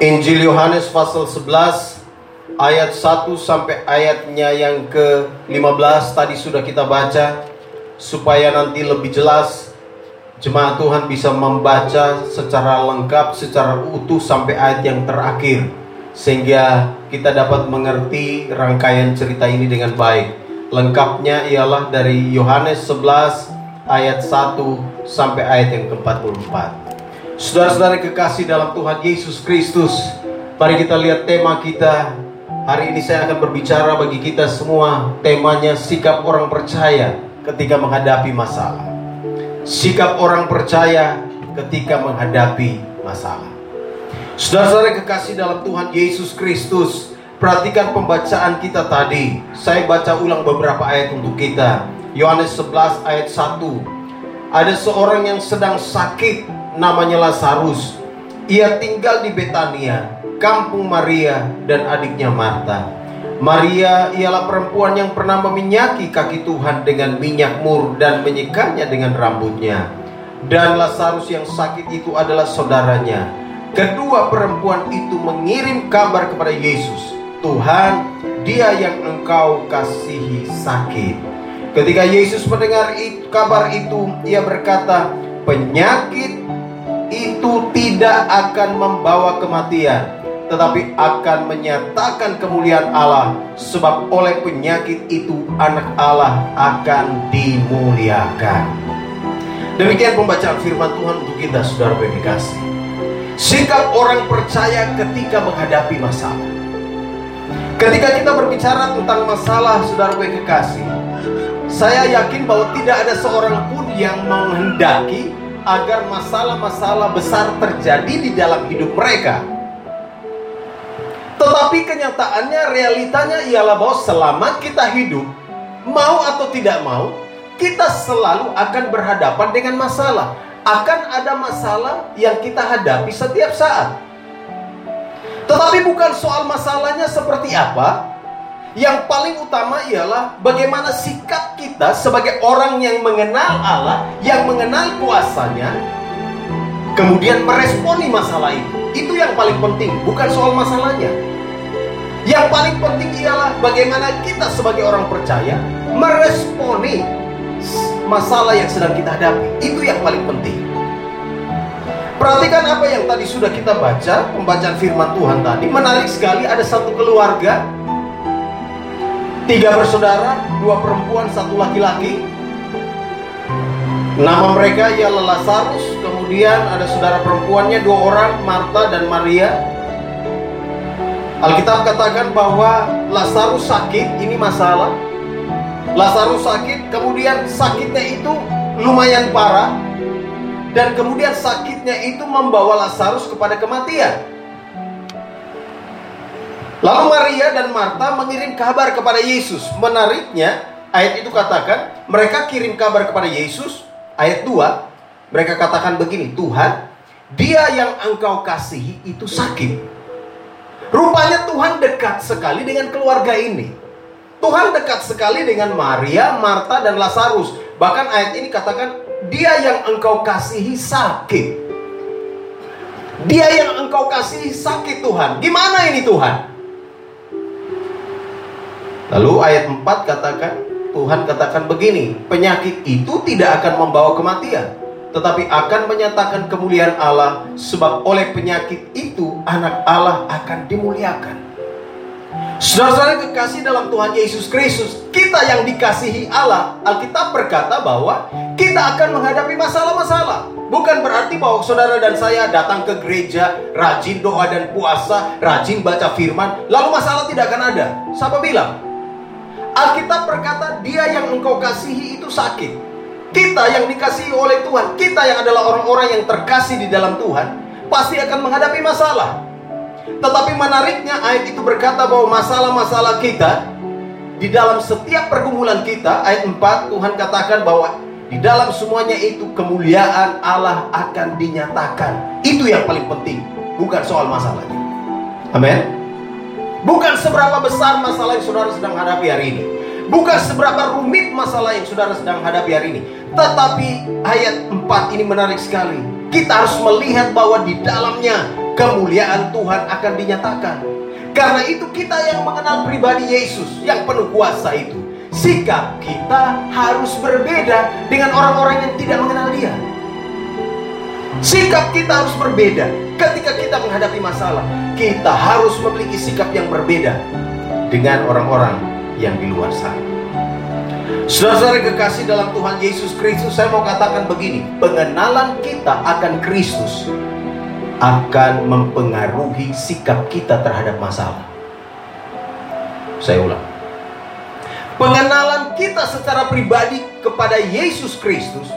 Injil Yohanes pasal 11 ayat 1 sampai ayatnya yang ke-15 tadi sudah kita baca supaya nanti lebih jelas jemaat Tuhan bisa membaca secara lengkap, secara utuh sampai ayat yang terakhir sehingga kita dapat mengerti rangkaian cerita ini dengan baik. Lengkapnya ialah dari Yohanes 11 ayat 1 sampai ayat yang ke-44. Saudara-saudara kekasih dalam Tuhan Yesus Kristus, mari kita lihat tema kita. Hari ini saya akan berbicara bagi kita semua, temanya sikap orang percaya ketika menghadapi masalah. Sikap orang percaya ketika menghadapi masalah. Saudara-saudara kekasih dalam Tuhan Yesus Kristus, perhatikan pembacaan kita tadi. Saya baca ulang beberapa ayat untuk kita. Yohanes 11 ayat 1. Ada seorang yang sedang sakit namanya Lazarus. Ia tinggal di Betania, kampung Maria dan adiknya Marta. Maria ialah perempuan yang pernah meminyaki kaki Tuhan dengan minyak mur dan menyikanya dengan rambutnya. Dan Lazarus yang sakit itu adalah saudaranya. Kedua perempuan itu mengirim kabar kepada Yesus. Tuhan, dia yang engkau kasihi sakit. Ketika Yesus mendengar kabar itu, ia berkata, penyakit itu tidak akan membawa kematian, tetapi akan menyatakan kemuliaan Allah, sebab oleh penyakit itu anak Allah akan dimuliakan. Demikian pembacaan firman Tuhan untuk kita, saudara kekasih. Sikap orang percaya ketika menghadapi masalah. Ketika kita berbicara tentang masalah, saudara kekasih, saya yakin bahwa tidak ada seorang pun yang menghendaki agar masalah-masalah besar terjadi di dalam hidup mereka. Tetapi kenyataannya realitanya ialah bahwa selama kita hidup, mau atau tidak mau, kita selalu akan berhadapan dengan masalah. Akan ada masalah yang kita hadapi setiap saat. Tetapi bukan soal masalahnya seperti apa, yang paling utama ialah bagaimana sikap kita sebagai orang yang mengenal Allah, yang mengenal kuasanya, kemudian meresponi masalah itu. Itu yang paling penting, bukan soal masalahnya. Yang paling penting ialah bagaimana kita sebagai orang percaya meresponi masalah yang sedang kita hadapi. Itu yang paling penting. Perhatikan apa yang tadi sudah kita baca, pembacaan firman Tuhan tadi. Menarik sekali ada satu keluarga Tiga bersaudara, dua perempuan, satu laki-laki. Nama mereka ialah Lazarus, kemudian ada saudara perempuannya dua orang, Marta dan Maria. Alkitab katakan bahwa Lazarus sakit, ini masalah. Lazarus sakit, kemudian sakitnya itu lumayan parah. Dan kemudian sakitnya itu membawa Lazarus kepada kematian. Lalu Maria dan Marta mengirim kabar kepada Yesus. Menariknya, ayat itu katakan, mereka kirim kabar kepada Yesus. Ayat 2, mereka katakan begini, Tuhan, dia yang engkau kasihi itu sakit. Rupanya Tuhan dekat sekali dengan keluarga ini. Tuhan dekat sekali dengan Maria, Marta, dan Lazarus. Bahkan ayat ini katakan, dia yang engkau kasihi sakit. Dia yang engkau kasihi sakit Tuhan. Gimana ini Tuhan? Lalu ayat 4 katakan, Tuhan katakan begini, penyakit itu tidak akan membawa kematian, tetapi akan menyatakan kemuliaan Allah, sebab oleh penyakit itu anak Allah akan dimuliakan. Saudara-saudara kekasih dalam Tuhan Yesus Kristus, kita yang dikasihi Allah, Alkitab berkata bahwa kita akan menghadapi masalah-masalah. Bukan berarti bahwa saudara dan saya datang ke gereja, rajin doa dan puasa, rajin baca firman, lalu masalah tidak akan ada. Siapa bilang? Alkitab berkata, "Dia yang engkau kasihi itu sakit." Kita yang dikasihi oleh Tuhan, kita yang adalah orang-orang yang terkasih di dalam Tuhan, pasti akan menghadapi masalah. Tetapi menariknya ayat itu berkata bahwa masalah-masalah kita di dalam setiap pergumulan kita, ayat 4 Tuhan katakan bahwa di dalam semuanya itu kemuliaan Allah akan dinyatakan. Itu yang paling penting, bukan soal masalahnya. Amin. Bukan seberapa besar masalah yang saudara sedang hadapi hari ini. Bukan seberapa rumit masalah yang saudara sedang hadapi hari ini. Tetapi ayat 4 ini menarik sekali. Kita harus melihat bahwa di dalamnya kemuliaan Tuhan akan dinyatakan. Karena itu kita yang mengenal pribadi Yesus yang penuh kuasa itu. Sikap kita harus berbeda dengan orang-orang yang tidak mengenal dia. Sikap kita harus berbeda ketika kita menghadapi masalah. Kita harus memiliki sikap yang berbeda dengan orang-orang yang di luar sana. Saudara-saudara kekasih dalam Tuhan Yesus Kristus, saya mau katakan begini, pengenalan kita akan Kristus akan mempengaruhi sikap kita terhadap masalah. Saya ulang. Pengenalan kita secara pribadi kepada Yesus Kristus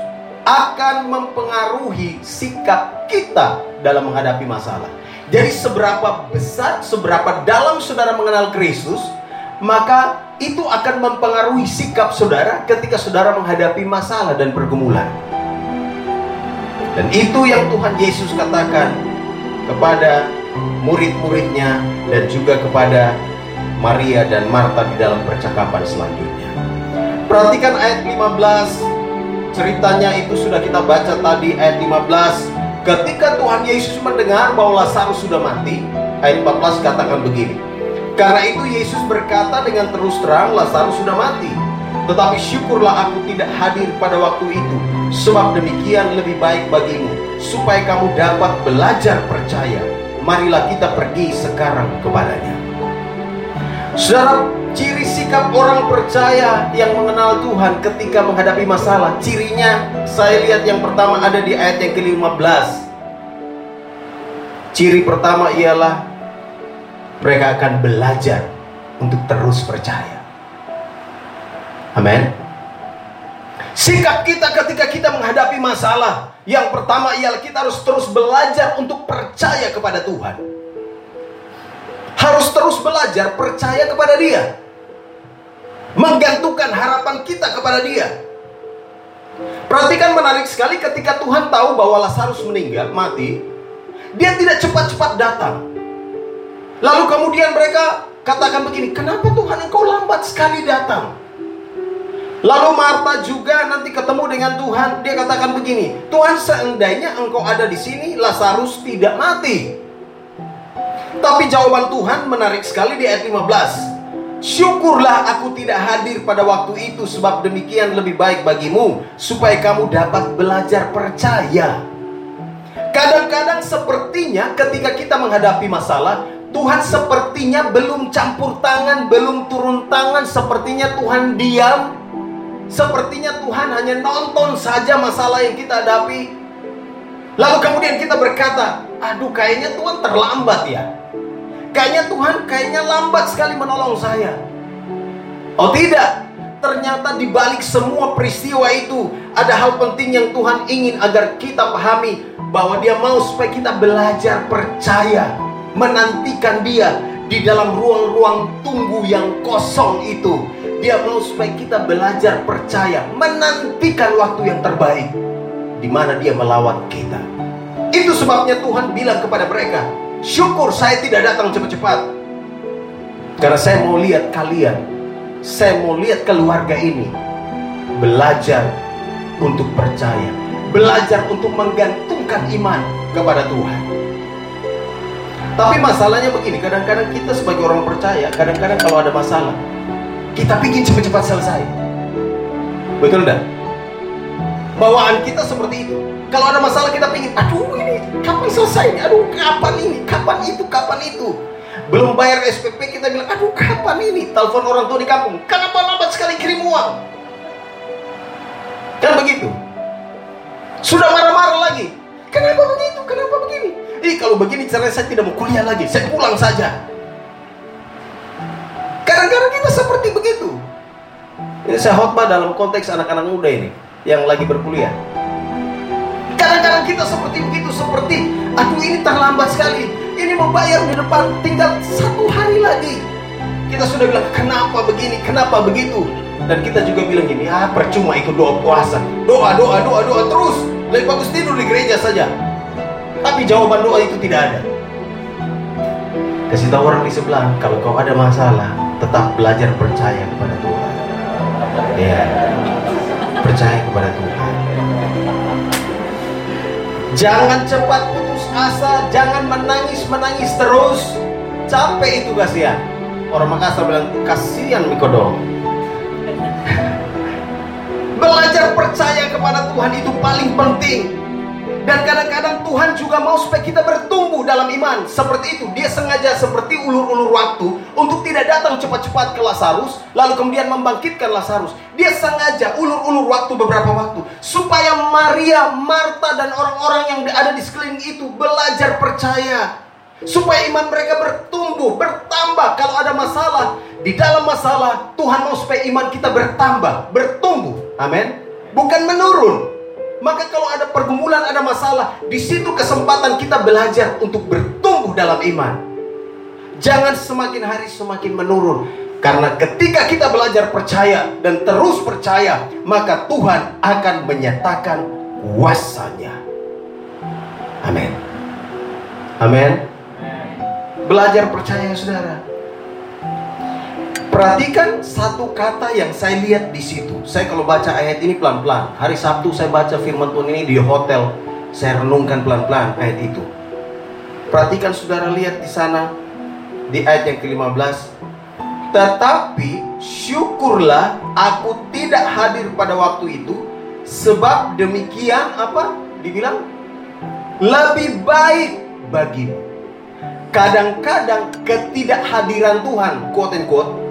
akan mempengaruhi sikap kita dalam menghadapi masalah. Jadi seberapa besar, seberapa dalam saudara mengenal Kristus, maka itu akan mempengaruhi sikap saudara ketika saudara menghadapi masalah dan pergumulan. Dan itu yang Tuhan Yesus katakan kepada murid-muridnya dan juga kepada Maria dan Marta di dalam percakapan selanjutnya. Perhatikan ayat 15. Ceritanya itu sudah kita baca tadi ayat 15. Ketika Tuhan Yesus mendengar bahwa Lazarus sudah mati, ayat 14 katakan begini. Karena itu Yesus berkata dengan terus terang Lazarus sudah mati. Tetapi syukurlah aku tidak hadir pada waktu itu. Sebab demikian lebih baik bagimu. Supaya kamu dapat belajar percaya. Marilah kita pergi sekarang kepadanya. Saudara, sikap orang percaya yang mengenal Tuhan ketika menghadapi masalah. Cirinya saya lihat yang pertama ada di ayat yang ke-15. Ciri pertama ialah mereka akan belajar untuk terus percaya. Amin. Sikap kita ketika kita menghadapi masalah, yang pertama ialah kita harus terus belajar untuk percaya kepada Tuhan. Harus terus belajar percaya kepada Dia. Menggantungkan harapan kita kepada Dia. Perhatikan menarik sekali ketika Tuhan tahu bahwa Lazarus meninggal, mati, dia tidak cepat-cepat datang. Lalu kemudian mereka katakan begini, kenapa Tuhan engkau lambat sekali datang? Lalu Marta juga nanti ketemu dengan Tuhan, dia katakan begini, Tuhan seandainya engkau ada di sini, Lazarus tidak mati. Tapi jawaban Tuhan menarik sekali di ayat 15. Syukurlah aku tidak hadir pada waktu itu sebab demikian lebih baik bagimu supaya kamu dapat belajar percaya. Kadang-kadang sepertinya ketika kita menghadapi masalah, Tuhan sepertinya belum campur tangan, belum turun tangan, sepertinya Tuhan diam. Sepertinya Tuhan hanya nonton saja masalah yang kita hadapi. Lalu kemudian kita berkata, aduh kayaknya Tuhan terlambat ya. Kayaknya Tuhan kayaknya lambat sekali menolong saya. Oh tidak, ternyata di balik semua peristiwa itu ada hal penting yang Tuhan ingin agar kita pahami bahwa Dia mau supaya kita belajar percaya menantikan dia di dalam ruang-ruang tunggu yang kosong itu. Dia mau supaya kita belajar percaya, menantikan waktu yang terbaik di mana dia melawat kita. Itu sebabnya Tuhan bilang kepada mereka, "Syukur saya tidak datang cepat-cepat. Karena saya mau lihat kalian, saya mau lihat keluarga ini belajar untuk percaya, belajar untuk menggantungkan iman kepada Tuhan." Tapi masalahnya begini, kadang-kadang kita sebagai orang percaya, kadang-kadang kalau ada masalah, kita bikin cepat-cepat selesai. Betul enggak? Bawaan kita seperti itu. Kalau ada masalah kita pingin, aduh ini kapan selesai? Aduh kapan ini? Kapan itu? Kapan itu? Belum bayar SPP kita bilang, aduh kapan ini? Telepon orang tua di kampung, kenapa lambat sekali kirim uang? Kan begitu. Sudah marah-marah lagi. Kenapa begitu? Kenapa begini? Ih kalau begini caranya saya tidak mau kuliah lagi, saya pulang saja. Kadang-kadang kita seperti begitu. Ini saya khotbah dalam konteks anak-anak muda ini yang lagi berkuliah. Kadang-kadang kita seperti begitu, seperti aduh ini terlambat sekali. Ini mau bayar di depan tinggal satu hari lagi. Kita sudah bilang kenapa begini, kenapa begitu. Dan kita juga bilang gini, ah percuma ikut doa puasa. Doa, doa, doa, doa terus. Lebih bagus tidur di gereja saja. Tapi jawaban doa itu tidak ada. Kasih tahu orang di sebelah, kalau kau ada masalah, tetap belajar percaya kepada Tuhan. Ya, percaya kepada Tuhan. Jangan cepat putus asa, jangan menangis-menangis terus. Capek itu kasihan. Orang Makassar bilang kasihan Mikodong. Belajar percaya kepada Tuhan itu paling penting. Dan kadang-kadang Tuhan juga mau supaya kita bertumbuh dalam iman. Seperti itu, dia sengaja seperti ulur-ulur waktu untuk tidak datang cepat-cepat ke Lazarus, lalu kemudian membangkitkan Lazarus. Dia sengaja ulur-ulur waktu beberapa waktu supaya Maria, Marta dan orang-orang yang ada di sekeliling itu belajar percaya. Supaya iman mereka bertumbuh, bertambah kalau ada masalah. Di dalam masalah, Tuhan mau supaya iman kita bertambah, bertumbuh. Amin. Bukan menurun. Maka kalau ada pergumulan, ada masalah, di situ kesempatan kita belajar untuk bertumbuh dalam iman. Jangan semakin hari semakin menurun. Karena ketika kita belajar percaya dan terus percaya, maka Tuhan akan menyatakan kuasanya. Amin. Amin. Belajar percaya saudara. Perhatikan satu kata yang saya lihat di situ. Saya kalau baca ayat ini pelan-pelan. Hari Sabtu saya baca firman Tuhan ini di hotel. Saya renungkan pelan-pelan ayat itu. Perhatikan saudara lihat di sana di ayat yang ke-15. Tetapi syukurlah aku tidak hadir pada waktu itu sebab demikian apa? Dibilang lebih baik bagimu. Kadang-kadang ketidakhadiran Tuhan, quote and quote,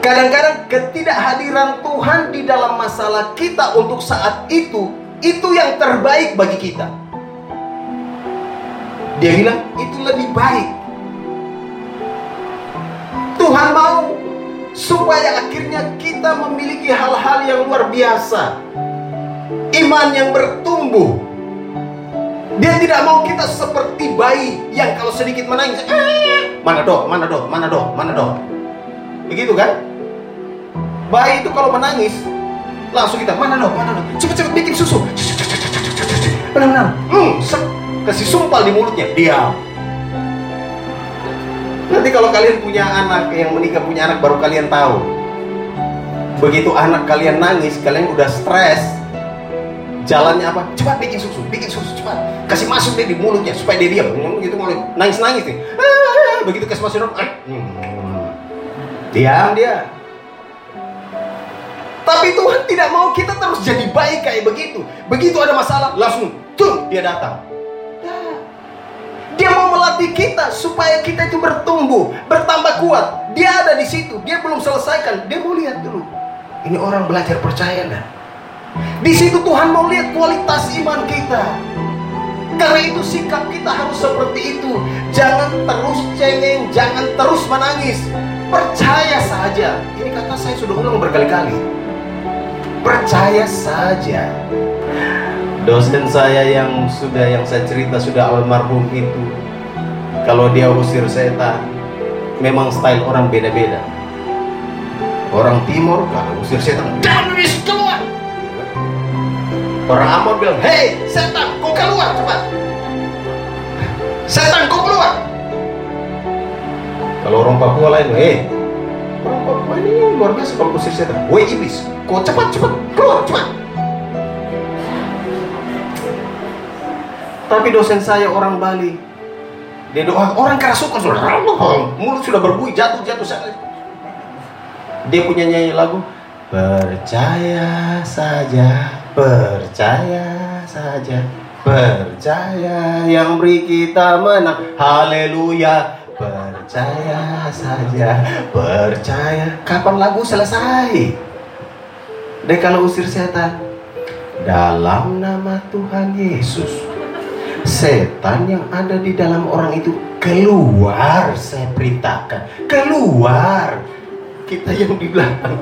Kadang-kadang ketidakhadiran Tuhan di dalam masalah kita untuk saat itu, itu yang terbaik bagi kita. Dia bilang itu lebih baik. Tuhan mau supaya akhirnya kita memiliki hal-hal yang luar biasa. Iman yang bertumbuh. Dia tidak mau kita seperti bayi yang kalau sedikit menangis, eh, mana dok, mana dok, mana dok, mana dok. Begitu kan? Bayi itu kalau menangis, langsung kita mana dong, mana dong, cepet-cepet bikin susu. Benar-benar, hmm, kasih sumpal di mulutnya, diam. Nanti kalau kalian punya anak yang menikah punya anak baru kalian tahu. Begitu anak kalian nangis, kalian udah stres. Jalannya apa? Cepat bikin susu, bikin susu cepat. Kasih masuk deh di mulutnya supaya dia diam. Hmm, gitu mulai nangis-nangis nih. Ah, begitu kasih masuk, eh, hmm. diam dia. Tapi Tuhan tidak mau kita terus jadi baik kayak begitu. Begitu ada masalah, langsung tuh dia datang. Dia mau melatih kita supaya kita itu bertumbuh, bertambah kuat. Dia ada di situ, dia belum selesaikan. Dia mau lihat dulu. Ini orang belajar percaya kan? Di situ Tuhan mau lihat kualitas iman kita. Karena itu sikap kita harus seperti itu. Jangan terus cengeng, jangan terus menangis. Percaya saja. Ini kata saya sudah ulang berkali-kali. Percaya saja. Dosen saya yang sudah yang saya cerita sudah almarhum itu kalau dia usir setan memang style orang beda-beda. Orang timur kalau usir setan, jangan keluar. Orang Amor bilang, hei setan, kau keluar cepat. Setan, kau keluar. Kalau orang Papua lain, hei luar biasa kalau usir setan. Woi iblis, kau cepat cepat keluar cepat. Tapi dosen saya orang Bali, dia doa orang kerasukan sudah mulut sudah berbunyi jatuh jatuh saya. Dia punya nyanyi lagu percaya saja percaya saja percaya yang beri kita menang haleluya percaya saja percaya kapan lagu selesai dan kalau usir setan dalam nama Tuhan Yesus, setan yang ada di dalam orang itu keluar. Saya perintahkan keluar. Kita yang di belakang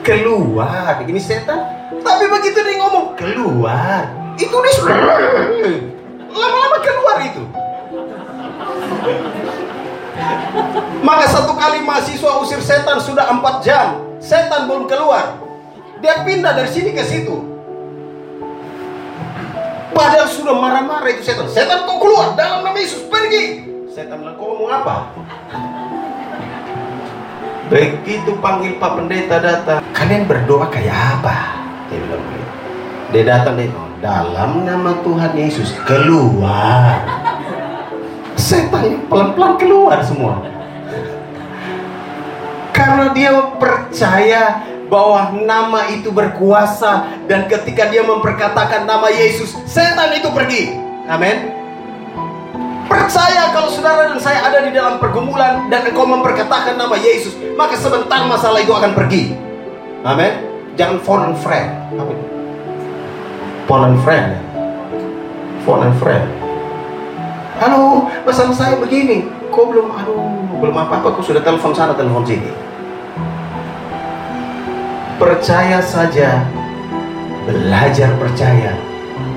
keluar. Ini setan. Tapi begitu dia ngomong keluar, itu dia lama-lama keluar itu. Maka satu kali mahasiswa usir setan sudah empat jam Setan belum keluar. Dia pindah dari sini ke situ. Padahal sudah marah-marah itu setan. Setan kau keluar dalam nama Yesus pergi. Setan bilang kau mau apa? Begitu panggil Pak Pendeta datang, kalian berdoa kayak apa? Dia bilang. Dia datang dia dalam nama Tuhan Yesus keluar. Setan pelan-pelan keluar semua. Karena dia percaya bahwa nama itu berkuasa dan ketika dia memperkatakan nama Yesus, setan itu pergi. Amin. Percaya kalau saudara dan saya ada di dalam pergumulan dan engkau memperkatakan nama Yesus, maka sebentar masalah itu akan pergi. Amin. Jangan phone friend. Amin. Phone friend. Phone friend. Halo, pesan saya begini. Kok belum, aduh, belum apa-apa. Kok sudah telepon sana, telepon sini. Percaya saja, belajar percaya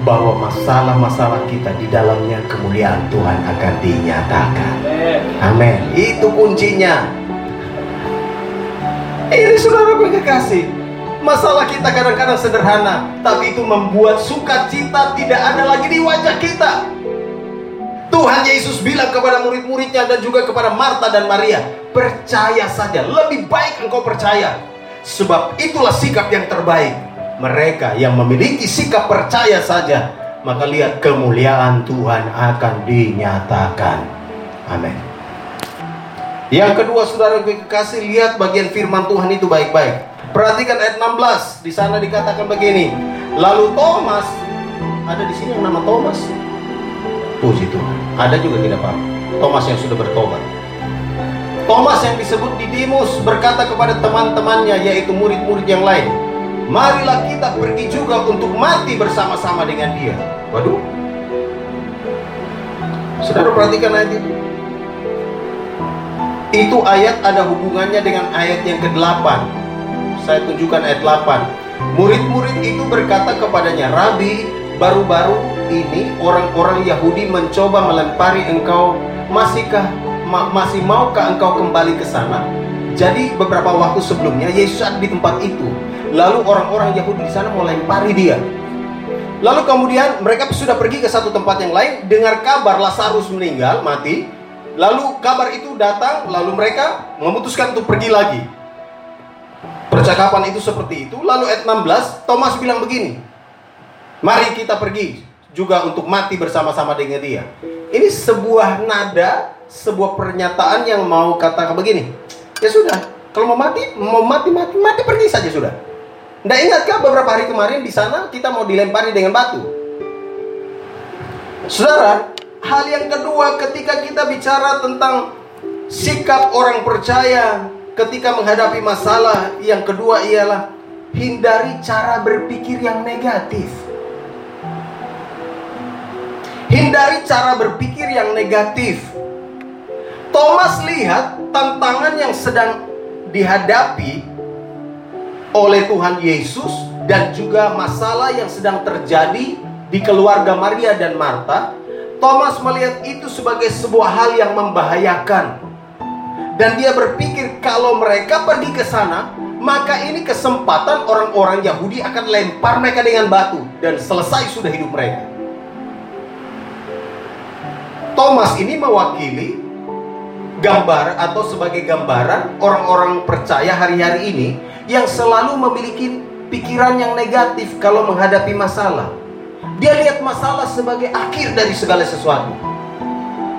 bahwa masalah-masalah kita di dalamnya kemuliaan Tuhan akan dinyatakan. Amin. Itu kuncinya. Ini saudara kekasih. Masalah kita kadang-kadang sederhana, tapi itu membuat sukacita tidak ada lagi di wajah kita. Tuhan Yesus bilang kepada murid-muridnya dan juga kepada Marta dan Maria, percaya saja, lebih baik engkau percaya. Sebab itulah sikap yang terbaik mereka yang memiliki sikap percaya saja, maka lihat kemuliaan Tuhan akan dinyatakan. Amin. Yang kedua, saudara kekasih, lihat bagian firman Tuhan itu baik-baik. Perhatikan ayat 16. Di sana dikatakan begini. Lalu Thomas, ada di sini yang nama Thomas. Puji Tuhan. Ada juga tidak apa Thomas yang sudah bertobat. Thomas yang disebut Didimus berkata kepada teman-temannya yaitu murid-murid yang lain, marilah kita pergi juga untuk mati bersama-sama dengan dia. Waduh. Saudara perhatikan ayat itu. Itu ayat ada hubungannya dengan ayat yang ke-8. Saya tunjukkan ayat 8. Murid-murid itu berkata kepadanya, Rabi, baru-baru ini orang-orang Yahudi mencoba melempari engkau. Masihkah ma masih maukah engkau kembali ke sana? Jadi beberapa waktu sebelumnya Yesus ada di tempat itu Lalu orang-orang Yahudi di sana mulai lempari dia. Lalu kemudian mereka sudah pergi ke satu tempat yang lain, dengar kabar Lazarus meninggal, mati. Lalu kabar itu datang, lalu mereka memutuskan untuk pergi lagi. Percakapan itu seperti itu. Lalu ayat 16, Thomas bilang begini. Mari kita pergi juga untuk mati bersama-sama dengan dia. Ini sebuah nada, sebuah pernyataan yang mau katakan begini. Ya sudah, kalau mau mati, mau mati, mati, mati pergi saja sudah. Tidak ingatkah beberapa hari kemarin di sana kita mau dilempari dengan batu? Saudara, hal yang kedua ketika kita bicara tentang sikap orang percaya ketika menghadapi masalah, yang kedua ialah hindari cara berpikir yang negatif. Hindari cara berpikir yang negatif. Thomas lihat tantangan yang sedang dihadapi oleh Tuhan Yesus dan juga masalah yang sedang terjadi di keluarga Maria dan Marta, Thomas melihat itu sebagai sebuah hal yang membahayakan. Dan dia berpikir kalau mereka pergi ke sana, maka ini kesempatan orang-orang Yahudi akan lempar mereka dengan batu dan selesai sudah hidup mereka. Thomas ini mewakili gambar atau sebagai gambaran orang-orang percaya hari-hari ini yang selalu memiliki pikiran yang negatif kalau menghadapi masalah. Dia lihat masalah sebagai akhir dari segala sesuatu.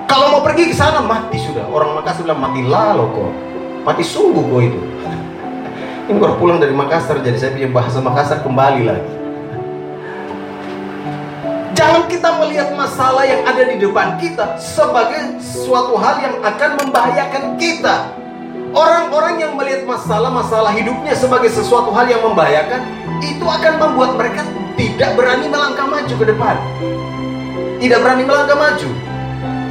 Kalau mau pergi ke sana mati sudah. Orang Makassar bilang mati lalu kok. Mati sungguh kok itu. Ini baru pulang dari Makassar jadi saya punya bahasa Makassar kembali lagi. Jangan kita melihat masalah yang ada di depan kita sebagai suatu hal yang akan membahayakan kita. Orang-orang yang melihat masalah-masalah hidupnya sebagai sesuatu hal yang membahayakan, itu akan membuat mereka tidak berani melangkah maju ke depan. Tidak berani melangkah maju.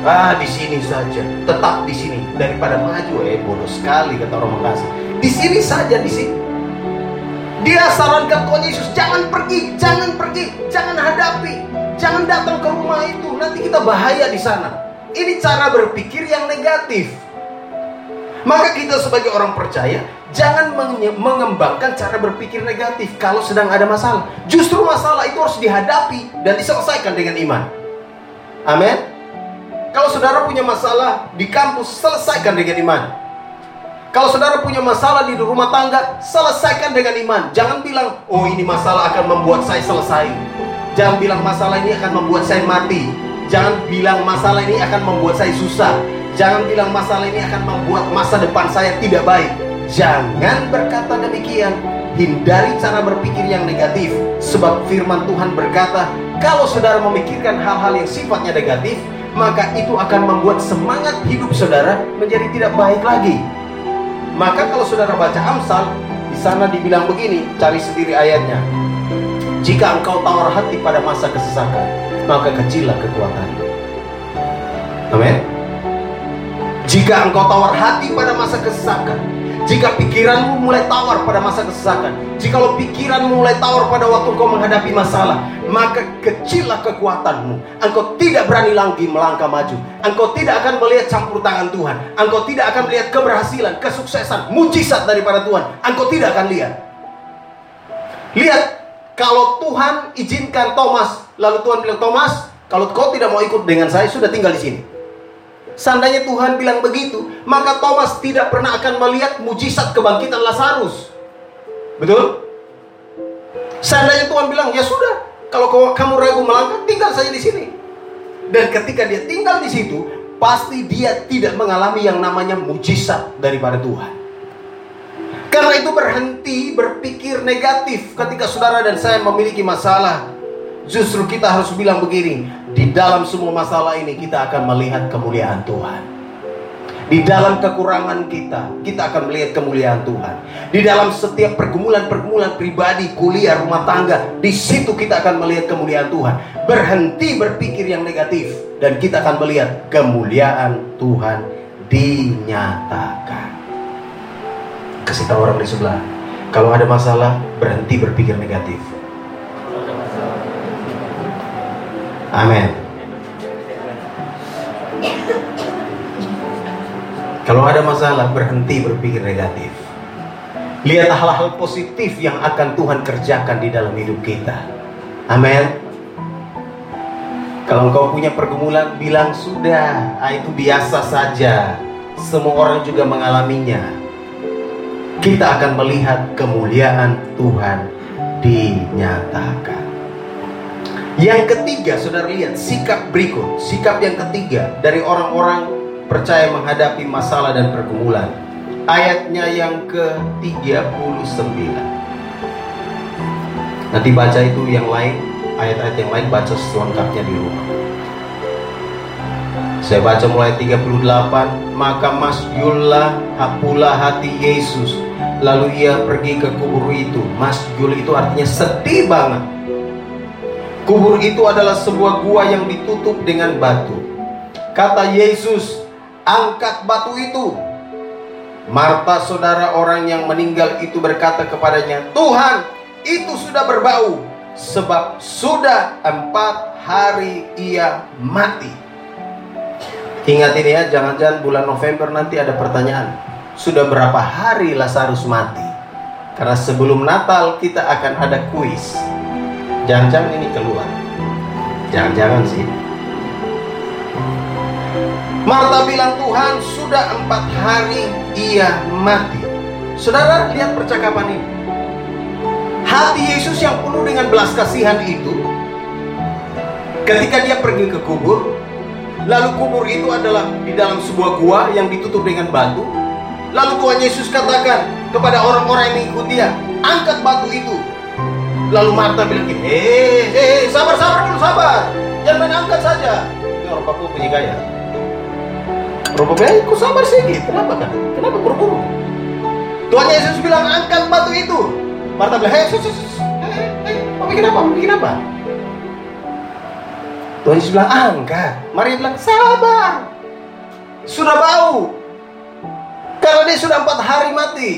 Ah, di sini saja, tetap di sini daripada maju. Eh, bodoh sekali kata orang Makassar. Di sini saja, di sini. Dia sarankan Tuhan Yesus, jangan pergi, jangan pergi, jangan hadapi, jangan datang ke rumah itu, nanti kita bahaya di sana. Ini cara berpikir yang negatif. Maka kita sebagai orang percaya jangan mengembangkan cara berpikir negatif kalau sedang ada masalah. Justru masalah itu harus dihadapi dan diselesaikan dengan iman. Amin. Kalau saudara punya masalah di kampus, selesaikan dengan iman. Kalau saudara punya masalah di rumah tangga, selesaikan dengan iman. Jangan bilang, "Oh, ini masalah akan membuat saya selesai." Jangan bilang masalah ini akan membuat saya mati. Jangan bilang masalah ini akan membuat saya susah. Jangan bilang masalah ini akan membuat masa depan saya tidak baik. Jangan berkata demikian. Hindari cara berpikir yang negatif. Sebab firman Tuhan berkata, kalau saudara memikirkan hal-hal yang sifatnya negatif, maka itu akan membuat semangat hidup saudara menjadi tidak baik lagi. Maka kalau saudara baca Amsal, di sana dibilang begini, cari sendiri ayatnya. Jika engkau tawar hati pada masa kesesakan, maka kecillah kekuatanmu. Amin. Jika engkau tawar hati pada masa kesesakan, jika pikiranmu mulai tawar pada masa kesesakan, jika lo pikiranmu mulai tawar pada waktu kau menghadapi masalah, maka kecillah kekuatanmu. Engkau tidak berani lagi melangkah maju. Engkau tidak akan melihat campur tangan Tuhan. Engkau tidak akan melihat keberhasilan, kesuksesan, mujizat daripada Tuhan. Engkau tidak akan lihat. Lihat kalau Tuhan izinkan Thomas, lalu Tuhan bilang, Thomas, kalau kau tidak mau ikut dengan saya, sudah tinggal di sini. Seandainya Tuhan bilang begitu, maka Thomas tidak pernah akan melihat mujizat kebangkitan Lazarus. Betul? Seandainya Tuhan bilang, ya sudah, kalau kamu ragu melangkah, tinggal saja di sini. Dan ketika dia tinggal di situ, pasti dia tidak mengalami yang namanya mujizat daripada Tuhan. Karena itu berhenti berpikir negatif ketika saudara dan saya memiliki masalah. Justru kita harus bilang begini, di dalam semua masalah ini kita akan melihat kemuliaan Tuhan. Di dalam kekurangan kita, kita akan melihat kemuliaan Tuhan. Di dalam setiap pergumulan-pergumulan pribadi, kuliah, rumah tangga, di situ kita akan melihat kemuliaan Tuhan. Berhenti berpikir yang negatif dan kita akan melihat kemuliaan Tuhan dinyatakan. Kasih tahu orang di sebelah. Kalau ada masalah, berhenti berpikir negatif. Amin. Kalau ada masalah, berhenti berpikir negatif. Lihat hal-hal positif yang akan Tuhan kerjakan di dalam hidup kita. Amin. Kalau engkau punya pergumulan, bilang sudah, ah, itu biasa saja. Semua orang juga mengalaminya kita akan melihat kemuliaan Tuhan dinyatakan. Yang ketiga, saudara lihat sikap berikut, sikap yang ketiga dari orang-orang percaya menghadapi masalah dan pergumulan. Ayatnya yang ke-39. Nanti baca itu yang lain, ayat-ayat yang lain baca selengkapnya di rumah. Saya baca mulai 38 Maka masyullah hapulah hati Yesus Lalu ia pergi ke kubur itu. Masyul itu artinya sedih banget. Kubur itu adalah sebuah gua yang ditutup dengan batu. Kata Yesus Angkat batu itu. Marta saudara orang yang meninggal itu berkata kepadanya Tuhan itu sudah berbau Sebab sudah empat hari ia mati. Ingat ini ya, jangan-jangan bulan November nanti ada pertanyaan. Sudah berapa hari Lazarus mati? Karena sebelum Natal kita akan ada kuis. Jangan-jangan ini keluar. Jangan-jangan sih. Marta bilang Tuhan sudah empat hari ia mati. Saudara lihat percakapan ini. Hati Yesus yang penuh dengan belas kasihan itu ketika dia pergi ke kubur Lalu kubur itu adalah di dalam sebuah gua yang ditutup dengan batu. Lalu Tuhan Yesus katakan kepada orang-orang yang mengikuti dia, angkat batu itu. Lalu Marta bilang eh, eh, sabar, sabar dulu, sabar. Jangan main angkat saja. Ini orang Papua punya gaya. Orang Papua, eh, kok sabar sedikit? Kenapa kan? Kenapa buru-buru? Tuhan Yesus bilang, angkat batu itu. Marta bilang, hei, sus, sus, sus. Hei, hei, mau apa? Mau apa? Tuhan Yesus bilang angkat. Maria bilang sabar. Sudah bau. Karena dia sudah empat hari mati.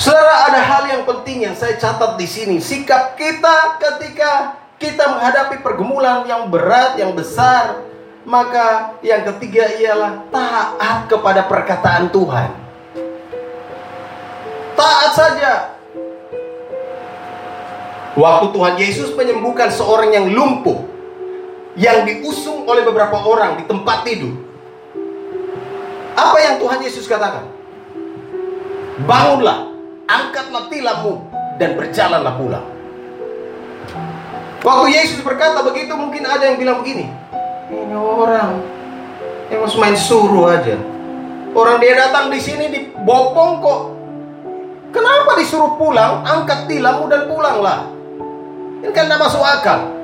Saudara ada hal yang penting yang saya catat di sini. Sikap kita ketika kita menghadapi pergumulan yang berat, yang besar. Maka yang ketiga ialah taat kepada perkataan Tuhan. Taat saja. Waktu Tuhan Yesus menyembuhkan seorang yang lumpuh, yang diusung oleh beberapa orang di tempat tidur. Apa yang Tuhan Yesus katakan? Bangunlah, angkatlah tilammu, dan berjalanlah pulang. Waktu Yesus berkata begitu mungkin ada yang bilang begini. Ini orang yang main suruh aja. Orang dia datang di sini dibopong kok. Kenapa disuruh pulang? Angkat tilammu dan pulanglah. Ini kan tidak masuk akal.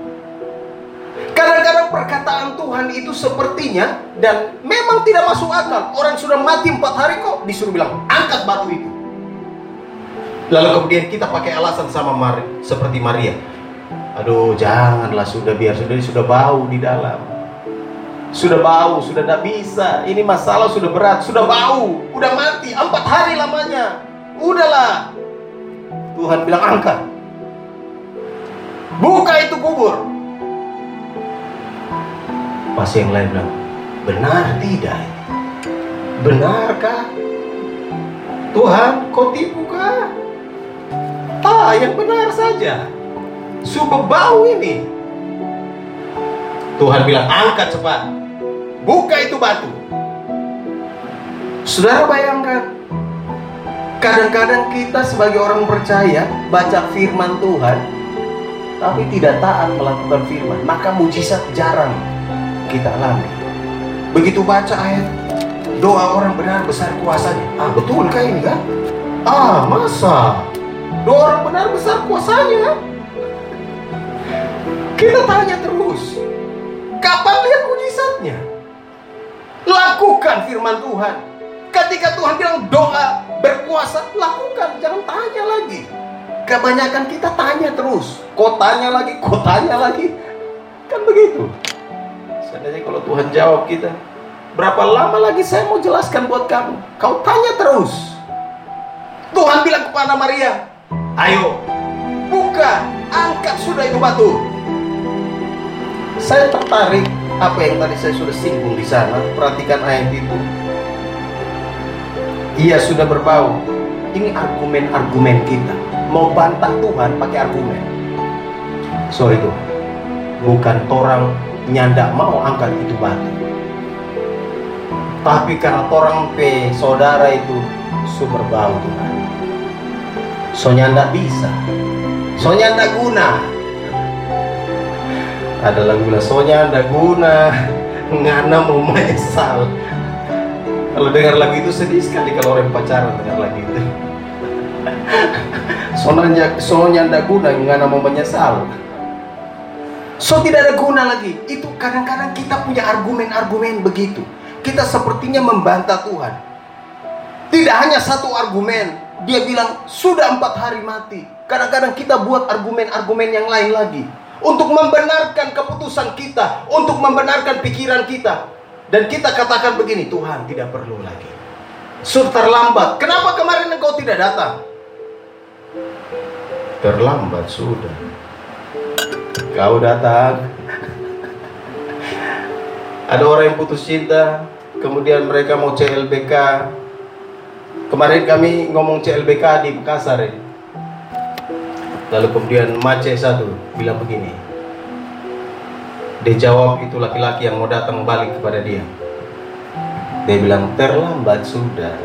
Kadang-kadang perkataan Tuhan itu sepertinya dan memang tidak masuk akal. Orang sudah mati empat hari kok disuruh bilang angkat batu itu. Lalu kemudian kita pakai alasan sama seperti Maria. Aduh, janganlah sudah biar sudah sudah bau di dalam. Sudah bau, sudah tidak bisa. Ini masalah sudah berat, sudah bau, udah mati empat hari lamanya. Udahlah. Tuhan bilang angkat. Buka itu kubur. Pasti yang lain bilang, benar tidak? Benarkah? Tuhan, kau tipu kah? Ah, yang benar saja. Bau ini. Tuhan bilang, angkat cepat. Buka itu batu. Saudara bayangkan, kadang-kadang kita sebagai orang percaya baca firman Tuhan, tapi tidak taat melakukan firman, maka mujizat jarang kita alami. Begitu baca ayat doa orang benar besar kuasanya, ah betul kah ini kan? Ah masa doa orang benar besar kuasanya? Kita tanya terus, kapan lihat mujizatnya? Lakukan firman Tuhan. Ketika Tuhan bilang doa berkuasa, lakukan, jangan tanya lagi. Kebanyakan kita tanya terus, kok tanya lagi, kok tanya lagi. Kan begitu. Seandainya kalau Tuhan jawab kita, berapa lama lagi saya mau jelaskan buat kamu? Kau tanya terus. Tuhan bilang kepada Maria, ayo, buka, angkat sudah itu batu saya tertarik apa yang tadi saya sudah singgung di sana. Perhatikan ayat itu. Ia sudah berbau. Ini argumen-argumen kita. Mau bantah Tuhan pakai argumen. So itu bukan orang nyanda mau angkat itu batu. Tapi karena orang pe saudara itu sumber bau Tuhan. So nyanda bisa. So nyanda guna ada lagu lasonya ada guna ngana mau menyesal kalau dengar lagu itu sedih sekali kalau orang pacaran dengar lagu itu soalnya ada guna ngana mau menyesal so tidak ada guna lagi itu kadang-kadang kita punya argumen-argumen begitu kita sepertinya membantah Tuhan tidak hanya satu argumen dia bilang sudah empat hari mati kadang-kadang kita buat argumen-argumen yang lain lagi untuk membenarkan keputusan kita, untuk membenarkan pikiran kita. Dan kita katakan begini, Tuhan tidak perlu lagi. Sudah terlambat. Kenapa kemarin engkau tidak datang? Terlambat sudah. Kau datang. Ada orang yang putus cinta, kemudian mereka mau CLBK. Kemarin kami ngomong CLBK di Makassar ya. Lalu kemudian Mace satu bilang begini. Dia jawab itu laki-laki yang mau datang balik kepada dia. Dia bilang terlambat sudah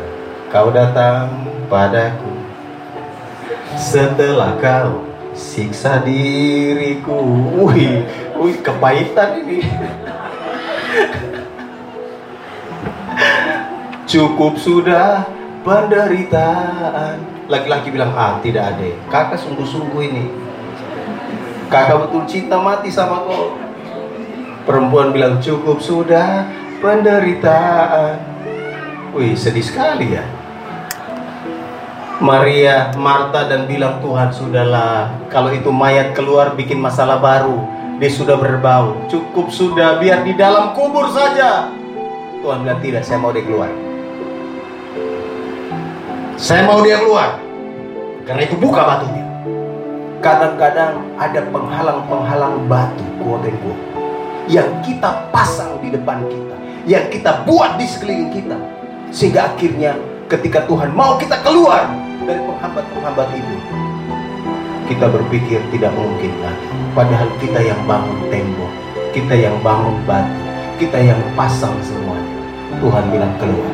kau datang padaku setelah kau siksa diriku. Wih, wih kepahitan ini. Cukup sudah penderitaan. Laki-laki bilang ah tidak ada kakak sungguh-sungguh ini. Kakak betul cinta mati sama kau. Perempuan bilang cukup sudah penderitaan. Wih sedih sekali ya Maria, Marta dan bilang Tuhan sudahlah. Kalau itu mayat keluar bikin masalah baru. Dia sudah berbau. Cukup sudah biar di dalam kubur saja. Tuhan bilang tidak saya mau dia keluar. Saya mau dia keluar. Karena itu buka batunya. Kadang-kadang ada penghalang-penghalang batu, quote quote, yang kita pasang di depan kita, yang kita buat di sekeliling kita, sehingga akhirnya ketika Tuhan mau kita keluar dari penghambat-penghambat itu, kita berpikir tidak mungkin lagi. Padahal kita yang bangun tembok, kita yang bangun batu, kita yang pasang semuanya. Tuhan bilang keluar.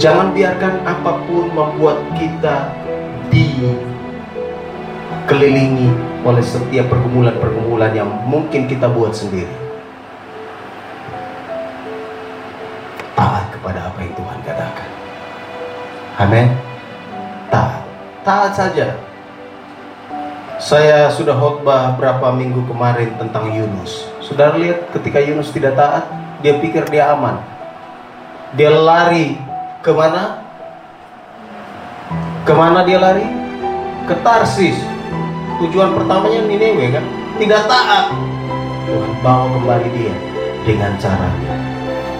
Jangan biarkan apa pun membuat kita di dikelilingi oleh setiap pergumulan-pergumulan yang mungkin kita buat sendiri. Amin. Taat. Taat saja. Saya sudah khotbah berapa minggu kemarin tentang Yunus. Sudah lihat ketika Yunus tidak taat, dia pikir dia aman. Dia lari ke mana? Ke mana dia lari? Ke Tarsis. Tujuan pertamanya Nineveh kan? Tidak taat. Tuhan bawa kembali dia dengan caranya.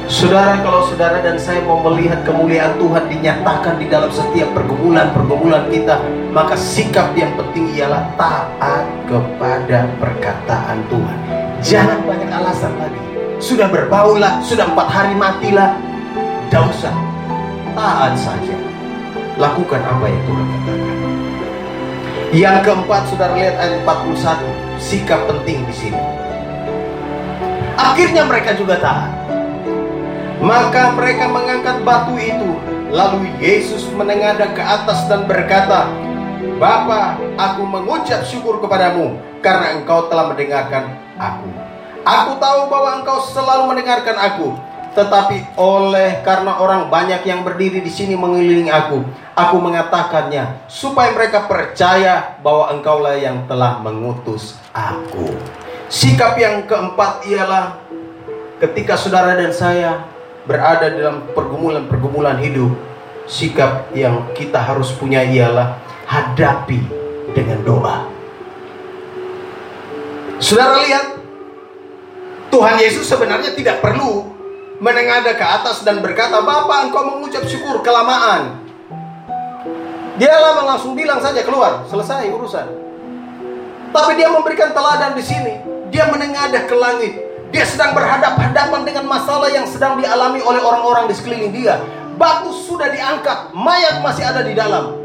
Saudara, kalau saudara dan saya mau melihat kemuliaan Tuhan dinyatakan di dalam setiap pergumulan-pergumulan kita, maka sikap yang penting ialah taat kepada perkataan Tuhan. Jangan banyak alasan lagi. Sudah berbaulah, sudah empat hari matilah. Tidak usah. Taat saja. Lakukan apa yang Tuhan katakan. Yang keempat, saudara lihat ayat 41. Sikap penting di sini. Akhirnya mereka juga taat. Maka mereka mengangkat batu itu. Lalu Yesus menengadah ke atas dan berkata, Bapa, aku mengucap syukur kepadamu karena engkau telah mendengarkan aku. Aku tahu bahwa engkau selalu mendengarkan aku, tetapi oleh karena orang banyak yang berdiri di sini mengelilingi aku, aku mengatakannya supaya mereka percaya bahwa engkaulah yang telah mengutus aku. Sikap yang keempat ialah ketika saudara dan saya berada dalam pergumulan-pergumulan hidup, sikap yang kita harus punya ialah hadapi dengan doa. Saudara lihat, Tuhan Yesus sebenarnya tidak perlu menengadah ke atas dan berkata, Bapak engkau mengucap syukur kelamaan. Dia lama langsung bilang saja keluar, selesai urusan. Tapi dia memberikan teladan di sini. Dia menengadah ke langit. Dia sedang berhadap-hadapan dengan masalah yang sedang dialami oleh orang-orang di sekeliling dia. Batu sudah diangkat, mayat masih ada di dalam.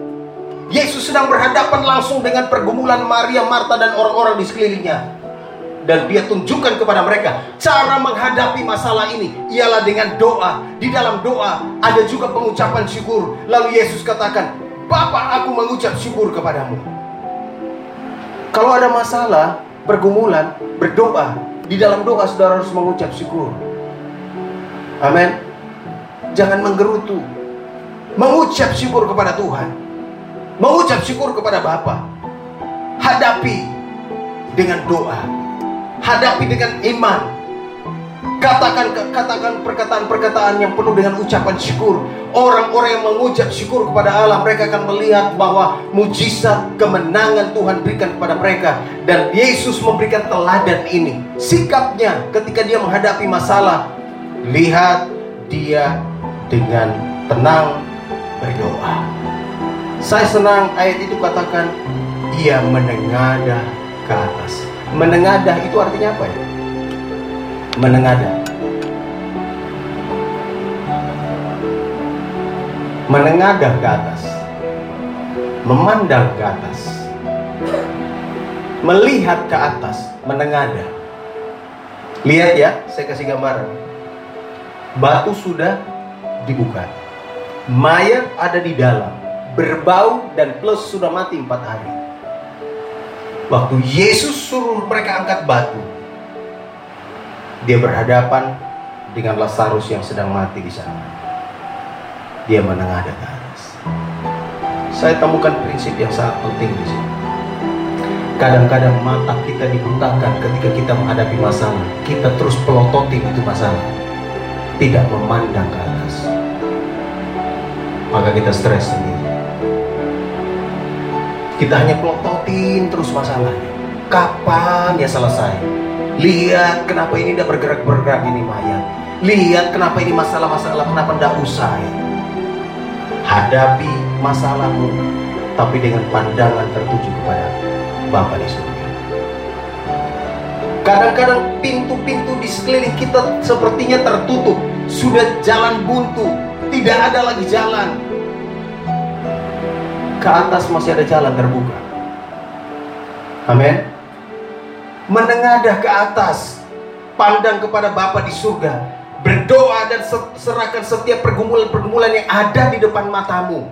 Yesus sedang berhadapan langsung dengan pergumulan Maria, Marta, dan orang-orang di sekelilingnya dan dia tunjukkan kepada mereka cara menghadapi masalah ini ialah dengan doa. Di dalam doa ada juga pengucapan syukur. Lalu Yesus katakan, "Bapa, aku mengucap syukur kepadamu." Kalau ada masalah, pergumulan, berdoa. Di dalam doa saudara harus mengucap syukur. Amin. Jangan menggerutu. Mengucap syukur kepada Tuhan. Mengucap syukur kepada Bapa. Hadapi dengan doa hadapi dengan iman. Katakan katakan perkataan-perkataan yang penuh dengan ucapan syukur. Orang-orang yang mengucap syukur kepada Allah, mereka akan melihat bahwa mujizat kemenangan Tuhan berikan kepada mereka dan Yesus memberikan teladan ini. Sikapnya ketika dia menghadapi masalah, lihat dia dengan tenang berdoa. Saya senang ayat itu katakan ia menengadah ke atas. Menengadah itu artinya apa ya? Menengadah. Menengadah ke atas. Memandang ke atas. Melihat ke atas, menengadah. Lihat ya, saya kasih gambaran. Batu sudah dibuka. Mayat ada di dalam, berbau dan plus sudah mati empat hari. Waktu Yesus suruh mereka angkat batu, dia berhadapan dengan Lazarus yang sedang mati di sana. Dia menengadah ke atas. Saya temukan prinsip yang sangat penting di sini. Kadang-kadang mata kita dibutakan ketika kita menghadapi masalah. Kita terus pelototin itu masalah. Tidak memandang ke atas. Maka kita stres sendiri. Kita hanya pelototin terus masalahnya. Kapan ya selesai? Lihat kenapa ini tidak bergerak-bergerak ini mayat. Lihat kenapa ini masalah-masalah kenapa tidak usai. Hadapi masalahmu tapi dengan pandangan tertuju kepada Bapa di surga. Kadang-kadang pintu-pintu di sekeliling kita sepertinya tertutup, sudah jalan buntu, tidak ada lagi jalan ke atas masih ada jalan terbuka. Amin. Menengadah ke atas, pandang kepada Bapa di surga, berdoa dan serahkan setiap pergumulan-pergumulan yang ada di depan matamu.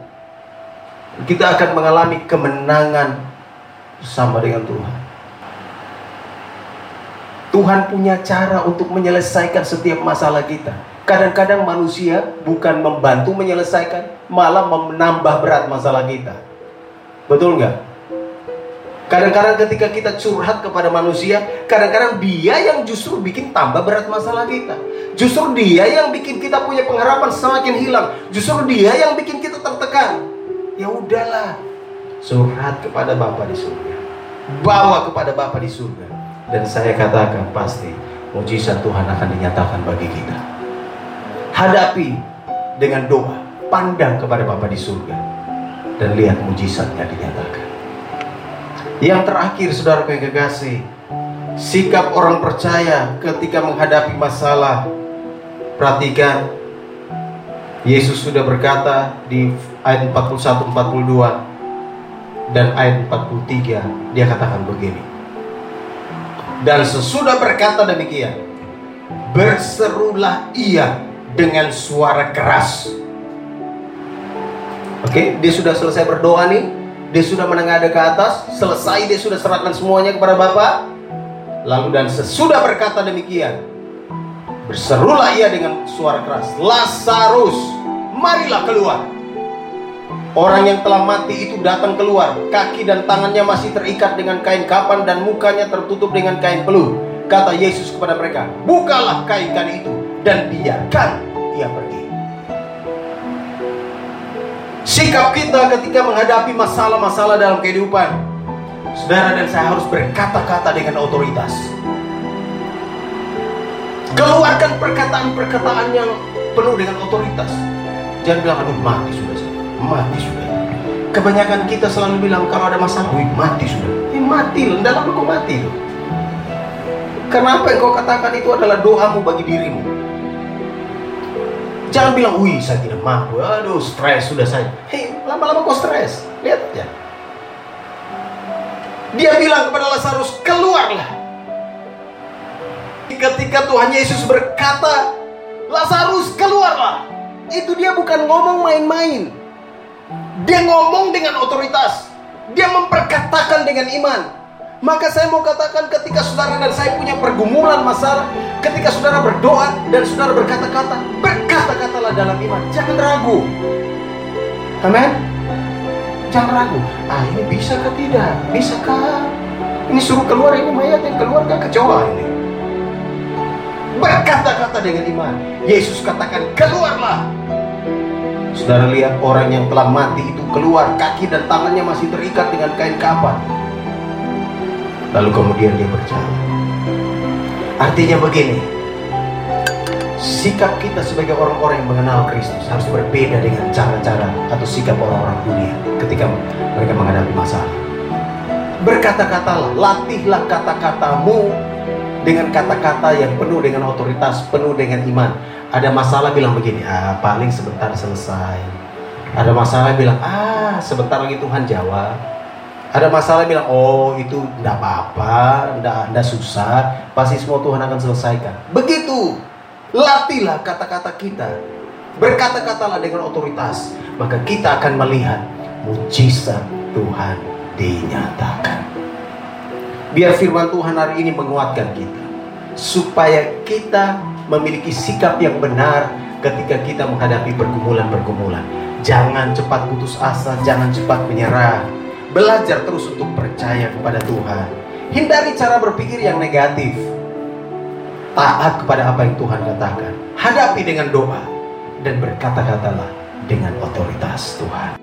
Kita akan mengalami kemenangan bersama dengan Tuhan. Tuhan punya cara untuk menyelesaikan setiap masalah kita. Kadang-kadang manusia bukan membantu menyelesaikan, malah menambah berat masalah kita. Betul nggak? Kadang-kadang ketika kita curhat kepada manusia, kadang-kadang dia yang justru bikin tambah berat masalah kita. Justru dia yang bikin kita punya pengharapan semakin hilang. Justru dia yang bikin kita tertekan. Ya udahlah, curhat kepada Bapa di surga. Bawa kepada Bapa di surga. Dan saya katakan pasti mujizat Tuhan akan dinyatakan bagi kita. Hadapi dengan doa, pandang kepada Bapa di surga dan lihat mujizatnya dinyatakan. Yang terakhir saudara kekasih Sikap orang percaya ketika menghadapi masalah Perhatikan Yesus sudah berkata di ayat 41 42 dan ayat 43 dia katakan begini. Dan sesudah berkata demikian, berserulah ia dengan suara keras. Oke, dia sudah selesai berdoa nih, dia sudah menengadah ke atas, selesai dia sudah serahkan semuanya kepada Bapa. Lalu dan sesudah berkata demikian, Berserulah ia dengan suara keras, Lazarus, marilah keluar. Orang yang telah mati itu datang keluar, kaki dan tangannya masih terikat dengan kain kapan dan mukanya tertutup dengan kain peluh. Kata Yesus kepada mereka, bukalah kain-kain itu dan biarkan ia pergi. Sikap kita ketika menghadapi masalah-masalah dalam kehidupan, saudara dan saya harus berkata-kata dengan otoritas. Keluarkan perkataan-perkataan yang penuh dengan otoritas. Jangan bilang, aduh mati sudah saya. Mati sudah. Kebanyakan kita selalu bilang kalau ada masalah, mati sudah. Eh mati dalam kau mati. Kenapa yang kau katakan itu adalah doamu bagi dirimu? Jangan bilang, wih saya tidak mampu, aduh stres sudah saya. Hei, lama-lama kau stres. Lihat aja. Dia bilang kepada Lazarus, keluarlah ketika Tuhan Yesus berkata, Lazarus keluarlah. Itu dia bukan ngomong main-main. Dia ngomong dengan otoritas. Dia memperkatakan dengan iman. Maka saya mau katakan ketika saudara dan saya punya pergumulan masalah, ketika saudara berdoa dan saudara berkata-kata, berkata-katalah dalam iman. Jangan ragu. Amin. Jangan ragu. Ah ini bisa ke tidak? Bisakah? Ini suruh keluar ini mayat yang keluar gak kecoa ini berkata-kata dengan iman. Yesus katakan, keluarlah. Saudara lihat orang yang telah mati itu keluar, kaki dan tangannya masih terikat dengan kain kapan. Lalu kemudian dia berjalan. Artinya begini, sikap kita sebagai orang-orang yang mengenal Kristus harus berbeda dengan cara-cara atau sikap orang-orang dunia ketika mereka menghadapi masalah. Berkata-katalah, latihlah kata-katamu dengan kata-kata yang penuh dengan otoritas, penuh dengan iman. Ada masalah bilang begini, ah paling sebentar selesai. Ada masalah bilang, ah sebentar lagi Tuhan jawab. Ada masalah bilang, oh itu tidak apa-apa, tidak susah, pasti semua Tuhan akan selesaikan. Begitu, latihlah kata-kata kita. Berkata-katalah dengan otoritas, maka kita akan melihat mujizat Tuhan dinyatakan. Biar firman Tuhan hari ini menguatkan kita. Supaya kita memiliki sikap yang benar ketika kita menghadapi pergumulan-pergumulan. Jangan cepat putus asa, jangan cepat menyerah. Belajar terus untuk percaya kepada Tuhan. Hindari cara berpikir yang negatif. Taat kepada apa yang Tuhan katakan. Hadapi dengan doa dan berkata-katalah dengan otoritas Tuhan.